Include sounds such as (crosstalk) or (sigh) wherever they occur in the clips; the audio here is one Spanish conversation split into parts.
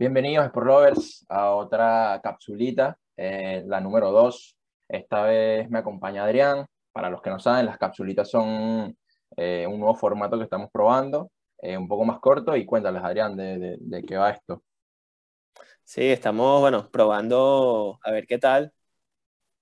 Bienvenidos, Sport Lovers, a otra capsulita, eh, la número 2. Esta vez me acompaña Adrián. Para los que no saben, las capsulitas son eh, un nuevo formato que estamos probando, eh, un poco más corto. Y cuéntales, Adrián, de, de, qué va esto. Sí, estamos, bueno, probando a ver qué tal.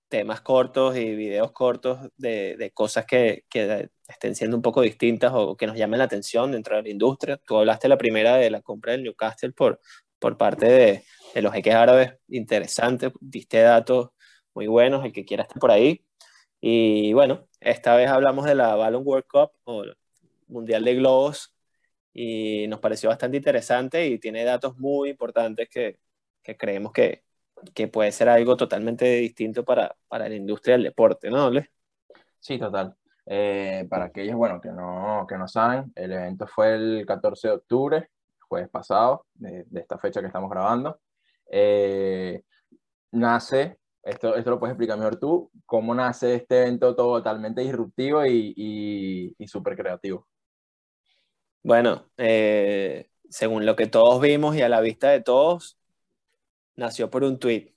Temas cortos y videos cortos de, de cosas que, que, estén siendo un poco distintas o que nos llamen la atención dentro de la industria. Tú hablaste la primera de la compra del Newcastle por, por parte de, de los jeques árabes, interesante, diste datos muy buenos, el que quiera estar por ahí. Y bueno, esta vez hablamos de la Ballon World Cup o Mundial de Globos y nos pareció bastante interesante y tiene datos muy importantes que, que creemos que, que, puede ser algo totalmente distinto para, para la industria del deporte, ¿no, Sí, total. Eh, para aquellos, bueno, que no, que no saben, el evento fue el 14 de octubre jueves pasado, de, esta fecha que estamos grabando. Eh, nace, esto, esto lo puedes explicar mejor tú, cómo nace este evento totalmente disruptivo y, y, súper creativo. Bueno, eh, según lo que todos vimos y a la vista de todos, nació por un tweet.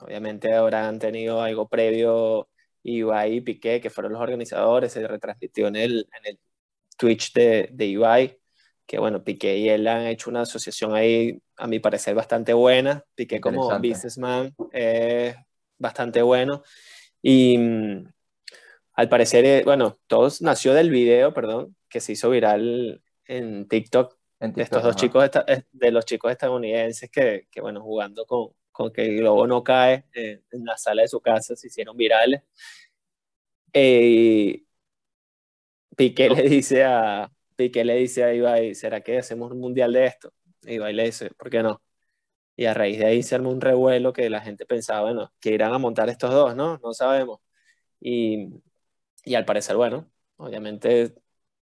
Obviamente habrán tenido algo previo Ibai y Piqué, que fueron los organizadores, se retransmitió en el, en el Twitch de, de Ibai que bueno, Piqué y él han hecho una asociación ahí, a mi parecer, bastante buena. Piqué como businessman es bastante bueno. Y mm, al parecer, eh, bueno, todos nació del video, perdón, que se hizo viral en TikTok, de estos dos chicos, de los chicos estadounidenses que, que bueno, jugando con, con, que el globo no cae eh, en la sala de su casa, se hicieron virales. Eh, Piqué le dice a, que le dice a Ibai, ¿será que hacemos un mundial de esto? Y Ibai le dice, ¿por qué no? Y a raíz de ahí se armó un revuelo que la gente pensaba, bueno, que irán a montar estos dos, ¿no? No sabemos. Y, y al parecer, bueno, obviamente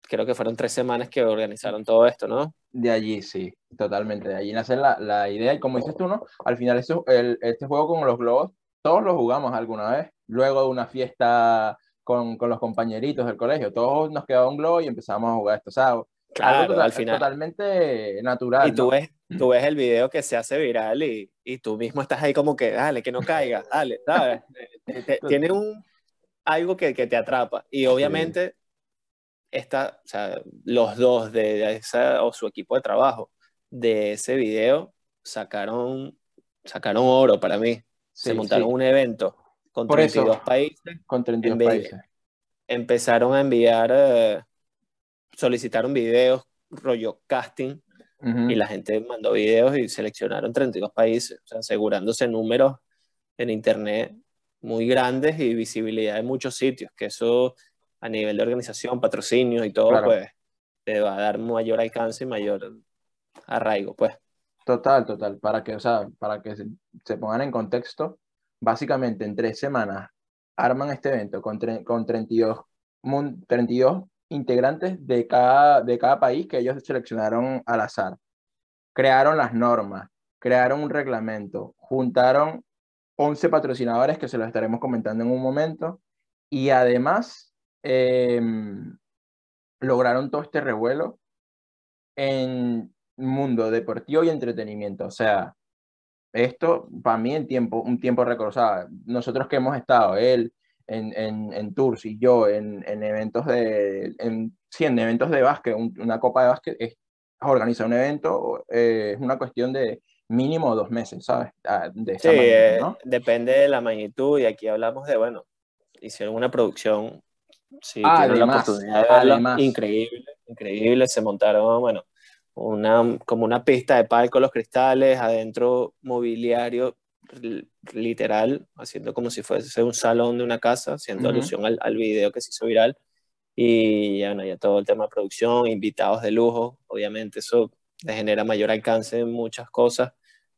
creo que fueron tres semanas que organizaron todo esto, ¿no? De allí, sí, totalmente. De allí nace la, la idea y como dices tú, ¿no? Al final eso, el, este juego con los globos, todos lo jugamos alguna vez, luego de una fiesta con, con, los compañeritos del colegio. Todos nos quedaba un globo y empezamos a jugar esto. O sea, claro, al final. totalmente natural. Y tú, ves, tú (clears throat) ves el video que se hace viral y, y, tú mismo estás ahí como que, dale, que no caiga, dale, ¿sabes? (laughs) Tiene un, algo que, que, te atrapa. Y obviamente, esta, o sea, los dos de esa, o su equipo de trabajo de ese video sacaron, sacaron oro para mí. se montaron un evento con 32 países. Con 32 países. Empezaron a enviar, eh, solicitaron videos, rollo casting, y la gente mandó videos y seleccionaron 32 países, o sea, asegurándose números en Internet muy grandes y visibilidad en muchos sitios, que eso a nivel de organización, patrocinio y todo, pues te va a dar mayor alcance y mayor arraigo, pues. Total, total, para que, o sea, para que se pongan en contexto, básicamente en tres semanas arman este evento con, con 32, 32 integrantes de cada, de cada país que ellos seleccionaron al azar. Crearon las normas, crearon un reglamento, juntaron 11 patrocinadores que se los estaremos comentando en un momento y además em, lograron todo este revuelo en mundo deportivo y entretenimiento. O sea, esto para mí en tiempo, un tiempo récord. nosotros que hemos estado, él en, en, en tours y yo en, en eventos de, en, sí, en eventos de básquet, una copa de básquet, es organizar un evento, eh, es una cuestión de mínimo dos meses, ¿sabes? Ah, sí, eh, depende de la magnitud y aquí hablamos de, bueno, hicieron una producción, sí, además, la oportunidad además. increíble, increíble, se montaron, bueno, una, como una pista de palco, los cristales, adentro mobiliario literal, haciendo como si fuese un salón de una casa, haciendo alusión al, al, video que se hizo viral. Y bueno, ya todo el tema de producción, invitados de lujo, obviamente eso le genera mayor alcance en muchas cosas,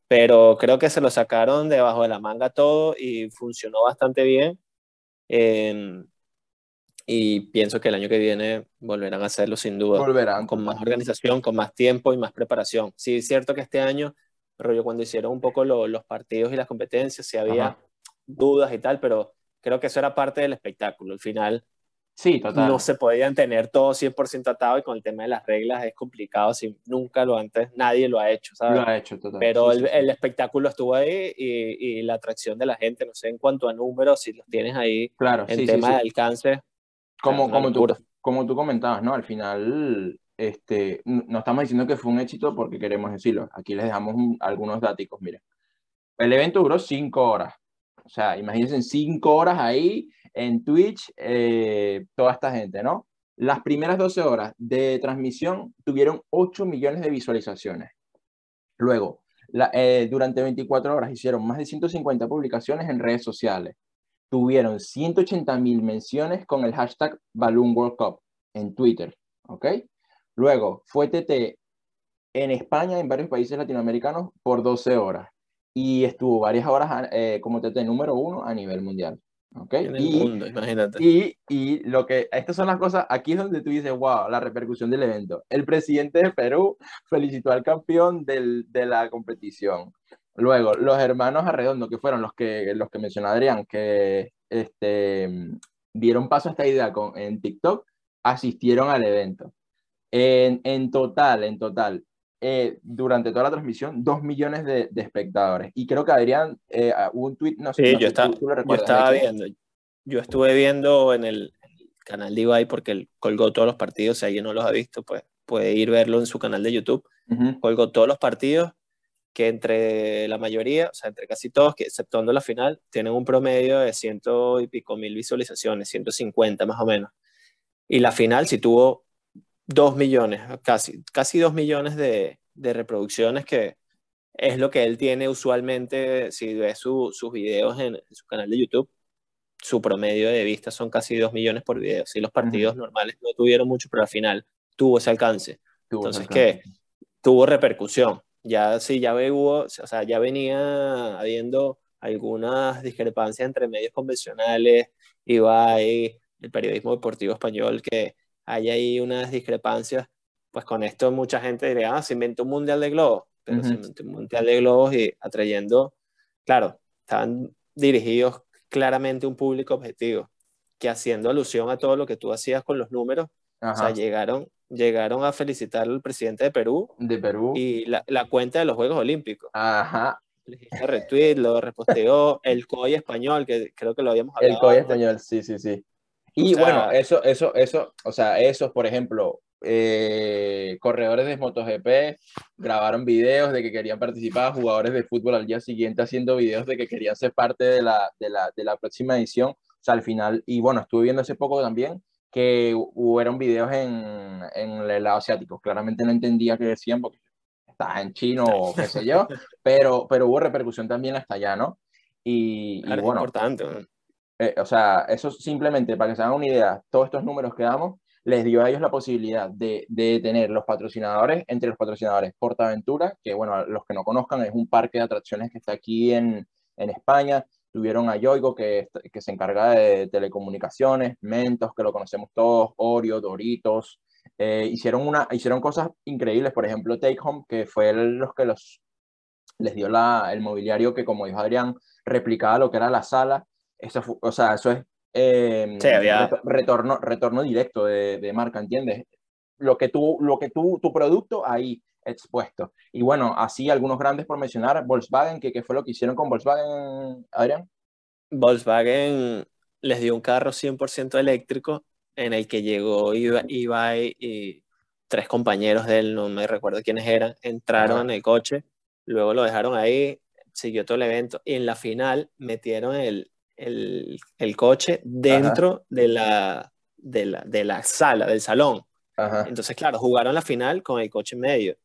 pero creo que se lo sacaron debajo de la manga todo y funcionó bastante bien. Eh, y pienso que el año que viene volverán a hacerlo sin duda. Volverán. Con más organización, con más tiempo y más preparación. Sí, es cierto que este año, rollo, cuando hicieron un poco los partidos y las competencias, sí había dudas y tal, pero creo que eso era parte del espectáculo. Al final, Sí, total. No se podían tener todo 100% atado y con el tema de las reglas es complicado, si nunca lo antes, nadie lo ha hecho, ¿sabes? Lo ha hecho, total. Pero el, el, espectáculo estuvo ahí y, y, la atracción de la gente, no sé en cuanto a números, si los tienes ahí claro, en tema de alcance. Como, como, tú, como tú comentabas, ¿no? Al final, este, no estamos diciendo que fue un éxito porque queremos decirlo. Aquí les dejamos algunos datos, miren. El evento duró cinco horas. O sea, imagínense cinco horas ahí en Twitch, eh, toda esta gente, ¿no? Las primeras 12 horas de transmisión tuvieron 8 millones de visualizaciones. Luego, eh, durante 24 horas hicieron más de 150 publicaciones en redes sociales. Tuvieron 180 mil menciones con el hashtag Balloon World Cup en Twitter. ¿Ok? Luego, fue TT en España, en varios países latinoamericanos, por 12 horas. Y estuvo varias horas eh, como TT número uno a nivel mundial. Okay. En el y, mundo, imagínate. Y, y, lo que, estas son las cosas, aquí es donde tú dices, wow, la repercusión del evento. El presidente de Perú felicitó al campeón del, de la competición. Luego, los hermanos Arredondo, que fueron los que, los que mencionó Adrián, que este, dieron paso a esta idea con, en TikTok, asistieron al evento. En, en total, en total, eh, durante toda la transmisión dos millones de, de espectadores. Y creo que Adrián, eh, hubo un tweet, no sé, sí, no yo, sé, estaba, tú, lo yo estaba viendo. Yo estuve viendo en el, canal de Ibai porque él colgó todos los partidos. Si alguien no los ha visto, pues puede ir verlo en su canal de YouTube. Uh -huh. Colgó todos los partidos que entre la mayoría, o sea, entre casi todos, que exceptuando la final, tienen un promedio de ciento y pico mil visualizaciones, 150 más o menos. Y la final sí tuvo dos millones, casi, casi dos millones de, de reproducciones, que es lo que él tiene usualmente, si ves su, sus videos en, en, su canal de YouTube, su promedio de vistas son casi dos millones por video. Si los partidos uh -huh. normales no tuvieron mucho, pero al final tuvo ese alcance. Tuvo Entonces, ese alcance. que tuvo repercusión. Ya sí, ya hubo, o sea, ya venía habiendo algunas discrepancias entre medios convencionales, Ibai, el periodismo deportivo español, que hay ahí unas discrepancias, pues con esto mucha gente diría, ah, se inventó un mundial de globos, pero uh -huh. se inventó un mundial de globos y atrayendo, claro, estaban dirigidos claramente a un público objetivo, que haciendo alusión a todo lo que tú hacías con los números, Ajá. o sea, llegaron, llegaron a felicitar al presidente de Perú, de Perú. y la, la cuenta de los Juegos Olímpicos. Ajá. Le retweet, lo reposteó, el COI español, que creo que lo habíamos hablado. El COI español, sí, sí, sí. Y o sea, bueno, eso, eso, eso, o sea, esos, por ejemplo, eh, corredores de MotoGP grabaron videos de que querían participar, jugadores de fútbol al día siguiente haciendo videos de que querían ser parte de la, de la, de la próxima edición. O sea, al final, y bueno, estuve viendo hace poco también que hubieron videos en, en el lado asiático. Claramente no entendía qué decían porque estaba en chino o qué sé yo, (laughs) pero, pero hubo repercusión también hasta allá, ¿no? Y, claro, y bueno, importante. Eh, o sea, eso simplemente para que se hagan una idea, todos estos números que damos les dio a ellos la posibilidad de, de, tener los patrocinadores, entre los patrocinadores Portaventura, que bueno, los que no conozcan es un parque de atracciones que está aquí en, en España, tuvieron a Yoigo, que, que se encarga de telecomunicaciones, Mentos, que lo conocemos todos, Oreo, Doritos, eh, hicieron, una, hicieron cosas increíbles, por ejemplo, Take Home, que fue el, los que los, les dio la, el mobiliario que, como dijo Adrián, replicaba lo que era la sala, eso fue, o sea, eso es eh, sí, había... retorno, retorno directo de, de, marca, ¿entiendes? Lo que tú, lo que tú, tu producto ahí expuesto. Y bueno, así algunos grandes por mencionar, Volkswagen, que, que fue lo que hicieron con Volkswagen, Adrián. Volkswagen les dio un carro 100% eléctrico en el que llegó Ibai y tres compañeros de él, no me recuerdo quiénes eran, entraron Ajá. en el coche, luego lo dejaron ahí, siguió todo el evento y en la final metieron el, el, el coche dentro de la, de la, de, la, sala, del salón. Ajá. Entonces, claro, jugaron la final con el coche en medio.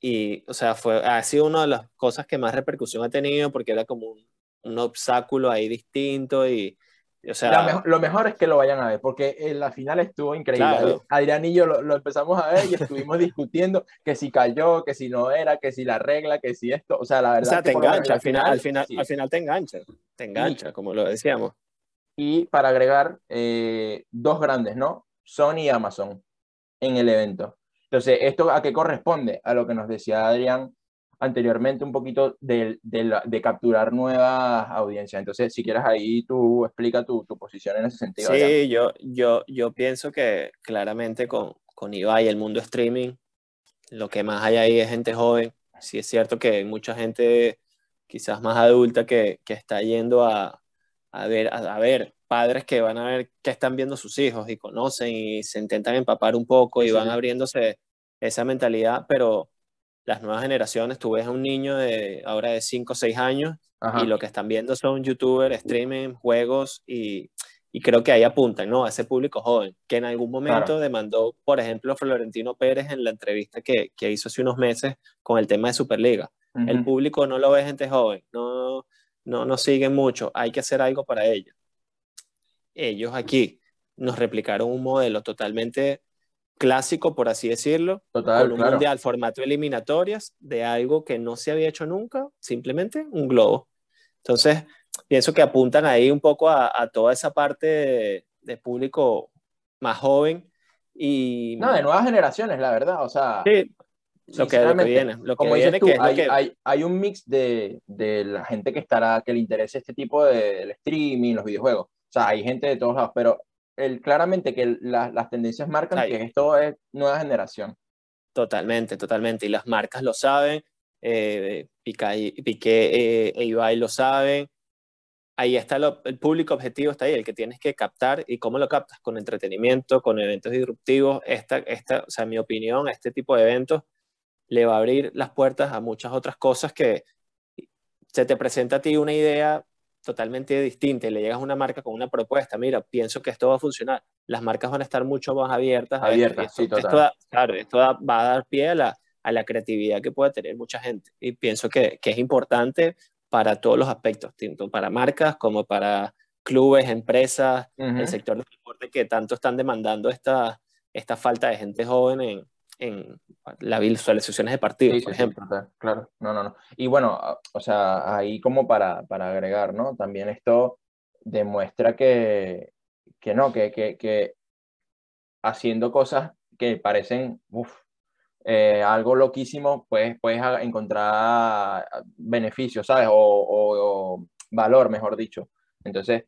Y, o sea, fue, ha sido una de las cosas que más repercusión ha tenido porque era como un, un obstáculo ahí distinto y, o sea, lo mejor es que lo vayan a ver, porque en la final estuvo increíble. Claro. Adrián y yo lo, lo, empezamos a ver y estuvimos (laughs) discutiendo que si cayó, que si no era, que si la regla, que si esto. O sea, la verdad. O sea, te engancha, al final, al final, sí. al final te engancha, te engancha, y, como lo decíamos. Y para agregar, eh, dos grandes, ¿no? Sony y Amazon en el evento. Entonces, ¿esto a qué corresponde? A lo que nos decía Adrián anteriormente un poquito de, de, capturar nuevas audiencias. Entonces, si quieres ahí, tú explica tu, tu posición en ese sentido. Sí, yo, yo, yo pienso que claramente con, con Ibai, el mundo streaming, lo que más hay ahí es gente joven. Sí es cierto que hay mucha gente quizás más adulta que, que está yendo a, a ver, a, ver padres que van a ver qué están viendo sus hijos y conocen y se intentan empapar un poco y van abriéndose esa mentalidad, pero las nuevas generaciones, tú ves a un niño de ahora de 5 o 6 años y lo que están viendo son youtubers, streaming, juegos y, y, creo que ahí apuntan, ¿no? A ese público joven, que en algún momento demandó, por ejemplo, Florentino Pérez en la entrevista que, que, hizo hace unos meses con el tema de Superliga. El público no lo ve gente joven, no, no, no siguen mucho, hay que hacer algo para ellos. Ellos aquí nos replicaron un modelo totalmente clásico, por así decirlo, Total, con un mundial formato eliminatorias de algo que no se había hecho nunca, simplemente un globo. Entonces, pienso que apuntan ahí un poco a, toda esa parte de, público más joven y... No, de nuevas generaciones, la verdad, o sea... Sí, lo que, viene. Lo que viene que hay, hay, hay, un mix de, de, la gente que estará, que le interese este tipo de streaming, los videojuegos. O sea, hay gente de todos lados, pero el, claramente que las tendencias marcan que esto es nueva generación. Totalmente, totalmente. Y las marcas lo saben, eh, Piqué, Piqué e Ibai lo saben. Ahí está el público objetivo, está ahí, el que tienes que captar. ¿Y cómo lo captas? Con entretenimiento, con eventos disruptivos. Esta, esta, o sea, en mi opinión, este tipo de eventos le va a abrir las puertas a muchas otras cosas que se te presenta a ti una idea totalmente distinta y le llegas a una marca con una propuesta, mira, pienso que esto va a funcionar, las marcas van a estar mucho más abiertas. Abiertas, sí, total. claro, esto va a dar pie a la, a la creatividad que puede tener mucha gente. Y pienso que, que es importante para todos los aspectos, tanto para marcas como para clubes, empresas, el sector del deporte que tanto están demandando esta, esta falta de gente joven en, en las visualizaciones de partidos, por ejemplo. claro, no, no, no. Y bueno, o sea, ahí como para, para agregar, ¿no? También esto demuestra que, que no, que, que, que haciendo cosas que parecen eh, algo loquísimo, pues puedes encontrar beneficios, ¿sabes? O, o, valor, mejor dicho. Entonces,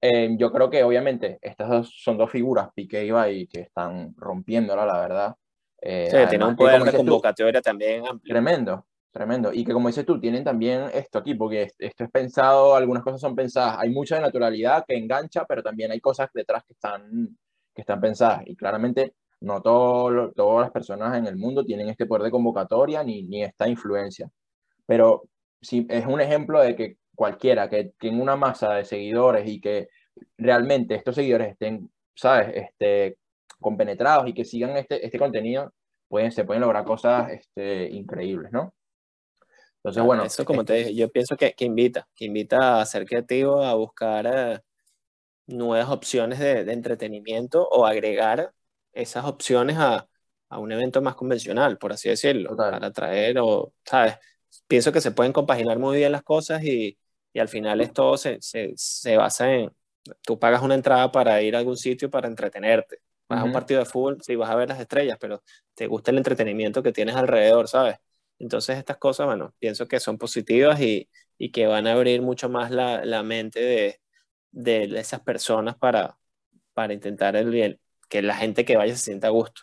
eh, yo creo que obviamente estas dos son dos figuras, Piqué y Ibai, que están rompiéndola, la verdad. Eh, sí, tiene un poder de convocatoria también amplio. Tremendo, tremendo. Y que como dices tú, tienen también esto aquí, porque esto es pensado, algunas cosas son pensadas. Hay mucha de naturalidad que engancha, pero también hay cosas detrás que están, que están pensadas. Y claramente no todo, todas las personas en el mundo tienen este poder de convocatoria ni, ni esta influencia. Pero si es un ejemplo de que cualquiera que tiene una masa de seguidores y que realmente estos seguidores estén, ¿sabes? Este, compenetrados y que sigan este, este contenido, pueden, se pueden lograr cosas este, increíbles, ¿no? Entonces, bueno. Eso, como te dije, yo pienso que, que, invita, que invita a ser creativo, a buscar eh, nuevas opciones de, de, entretenimiento o agregar esas opciones a, a, un evento más convencional, por así decirlo, para atraer o, ¿sabes? Pienso que se pueden compaginar muy bien las cosas y, y al final esto se, se, se basa en, tú pagas una entrada para ir a algún sitio para entretenerte vas a un partido de fútbol, sí, vas a ver las estrellas, pero te gusta el entretenimiento que tienes alrededor, ¿sabes? Entonces estas cosas, bueno, pienso que son positivas y, y que van a abrir mucho más la, la mente de, de, esas personas para, para intentar el bien, que la gente que vaya se sienta a gusto.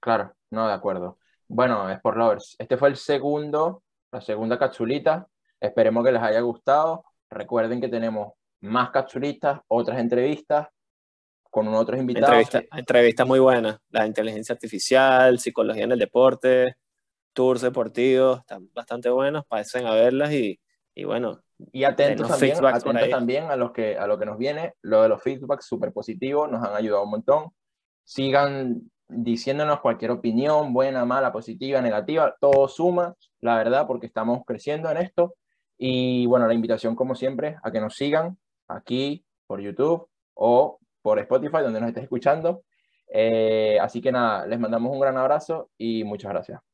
Claro, no, de acuerdo. Bueno, Sport Lovers, este fue el segundo, la segunda capsulita. Esperemos que les haya gustado. Recuerden que tenemos más capsulitas, otras entrevistas con otros invitados. Entrevistas muy buenas, la inteligencia artificial, psicología en el deporte, tours deportivos, están bastante buenos, parecen a verlas y, y bueno. Y atentos también, atentos también a, los que, a lo que nos viene, lo de los feedbacks súper positivos, nos han ayudado un montón. Sigan diciéndonos cualquier opinión, buena, mala, positiva, negativa, todo suma, la verdad, porque estamos creciendo en esto. Y bueno, la invitación como siempre a que nos sigan aquí por YouTube o por Spotify, donde nos estés escuchando. Eh, así que nada, les mandamos un gran abrazo y muchas gracias.